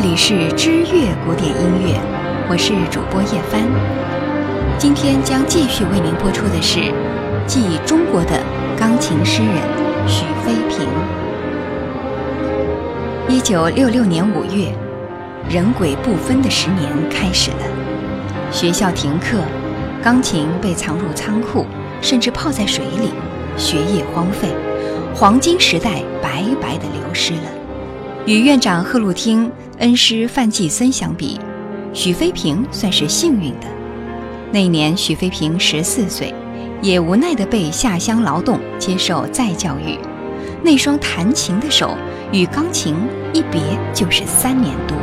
这里是知乐古典音乐，我是主播叶帆。今天将继续为您播出的是继中国的钢琴诗人许飞平。一九六六年五月，人鬼不分的十年开始了。学校停课，钢琴被藏入仓库，甚至泡在水里，学业荒废，黄金时代白白的流失了。与院长贺陆汀、恩师范继森相比，许飞平算是幸运的。那年许飞平十四岁，也无奈地被下乡劳动，接受再教育。那双弹琴的手与钢琴一别就是三年多。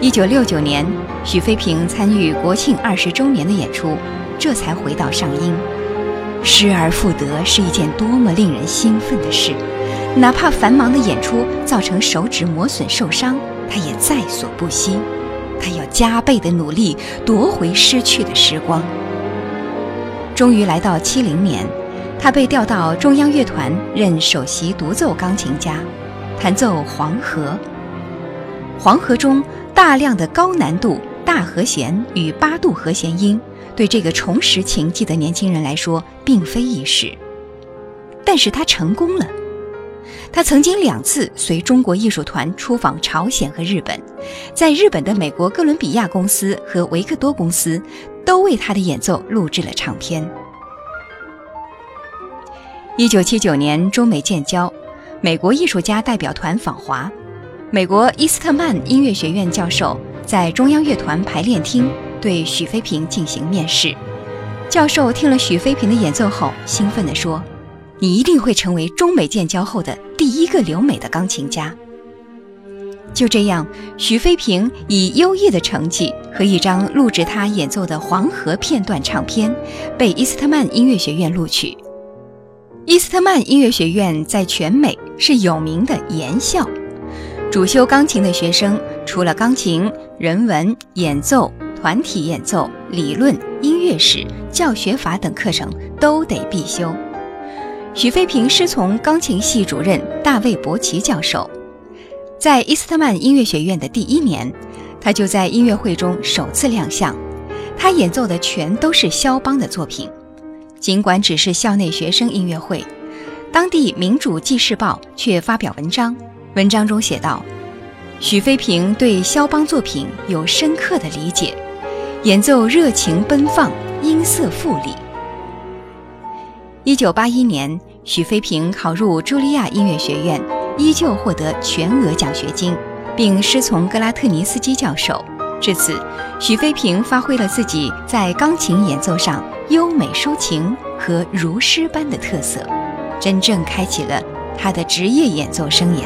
一九六九年，许飞平参与国庆二十周年的演出，这才回到上音。失而复得是一件多么令人兴奋的事！哪怕繁忙的演出造成手指磨损受伤，他也在所不惜。他要加倍的努力夺回失去的时光。终于来到七零年，他被调到中央乐团任首席独奏钢琴家，弹奏《黄河》。《黄河》中大量的高难度大和弦与八度和弦音，对这个重拾琴技的年轻人来说并非易事。但是他成功了。他曾经两次随中国艺术团出访朝鲜和日本，在日本的美国哥伦比亚公司和维克多公司都为他的演奏录制了唱片。一九七九年，中美建交，美国艺术家代表团访华，美国伊斯特曼音乐学院教授在中央乐团排练厅对许飞平进行面试。教授听了许飞平的演奏后，兴奋地说。你一定会成为中美建交后的第一个留美的钢琴家。就这样，徐飞平以优异的成绩和一张录制他演奏的《黄河》片段唱片，被伊斯特曼音乐学院录取。伊斯特曼音乐学院在全美是有名的研校，主修钢琴的学生除了钢琴、人文、演奏、团体演奏、理论、音乐史、教学法等课程都得必修。许飞平师从钢琴系主任大卫·伯奇教授，在伊斯特曼音乐学院的第一年，他就在音乐会中首次亮相。他演奏的全都是肖邦的作品。尽管只是校内学生音乐会，当地民主记事报却发表文章，文章中写道：“许飞平对肖邦作品有深刻的理解，演奏热情奔放，音色富丽。”一九八一年，许飞平考入茱莉亚音乐学院，依旧获得全额奖学金，并师从格拉特尼斯基教授。至此，许飞平发挥了自己在钢琴演奏上优美抒情和如诗般的特色，真正开启了他的职业演奏生涯。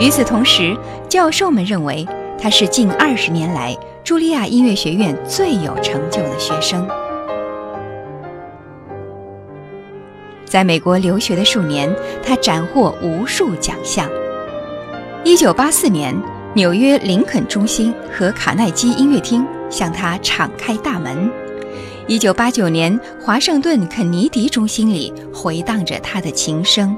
与此同时，教授们认为他是近二十年来茱莉亚音乐学院最有成就的学生。在美国留学的数年，他斩获无数奖项。一九八四年，纽约林肯中心和卡耐基音乐厅向他敞开大门；一九八九年，华盛顿肯尼迪中心里回荡着他的琴声，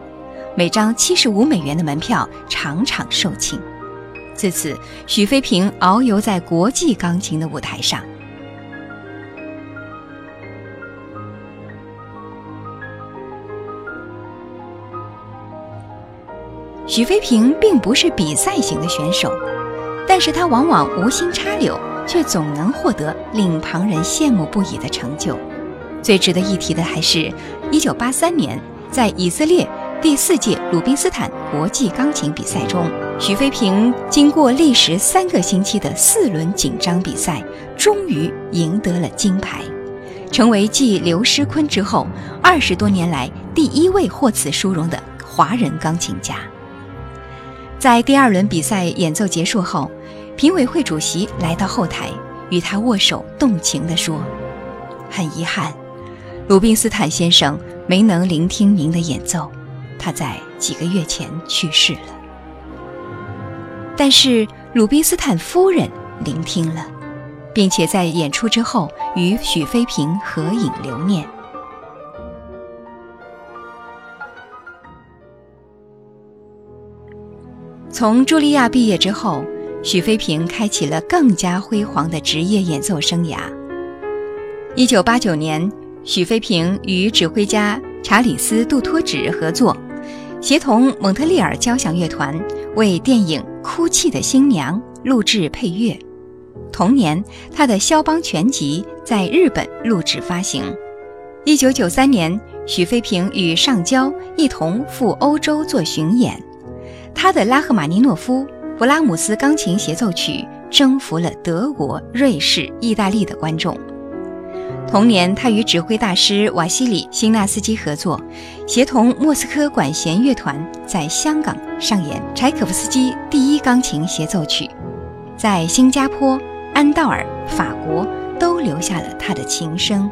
每张七十五美元的门票场场售罄。自此，许飞平遨游在国际钢琴的舞台上。许飞平并不是比赛型的选手，但是他往往无心插柳，却总能获得令旁人羡慕不已的成就。最值得一提的还是1983年在以色列第四届鲁宾斯坦国际钢琴比赛中，许飞平经过历时三个星期的四轮紧张比赛，终于赢得了金牌，成为继刘诗昆之后二十多年来第一位获此殊荣的华人钢琴家。在第二轮比赛演奏结束后，评委会主席来到后台，与他握手，动情地说：“很遗憾，鲁宾斯坦先生没能聆听您的演奏，他在几个月前去世了。但是鲁宾斯坦夫人聆听了，并且在演出之后与许飞平合影留念。”从茱莉亚毕业之后，许飞平开启了更加辉煌的职业演奏生涯。一九八九年，许飞平与指挥家查理斯·杜托指合作，协同蒙特利尔交响乐团为电影《哭泣的新娘》录制配乐。同年，他的肖邦全集在日本录制发行。一九九三年，许飞平与上交一同赴欧洲做巡演，他的拉赫玛尼诺夫·布拉姆斯钢琴协奏曲征服了德国、瑞士、意大利的观众。同年，他与指挥大师瓦西里·辛纳斯基合作，协同莫斯科管弦乐团在香港上演柴可夫斯基第一钢琴协奏曲，在新加坡。安道尔、法国都留下了他的琴声。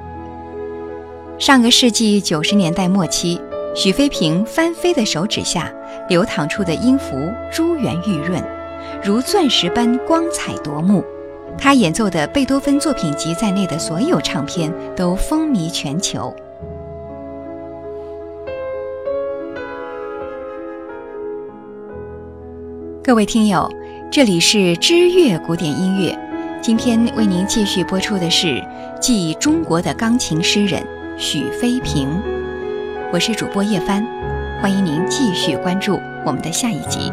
上个世纪九十年代末期，许飞平翻飞的手指下流淌出的音符珠圆玉润，如钻石般光彩夺目。他演奏的贝多芬作品集在内的所有唱片都风靡全球。各位听友，这里是知乐古典音乐。今天为您继续播出的是继中国的钢琴诗人许飞平，我是主播叶帆，欢迎您继续关注我们的下一集。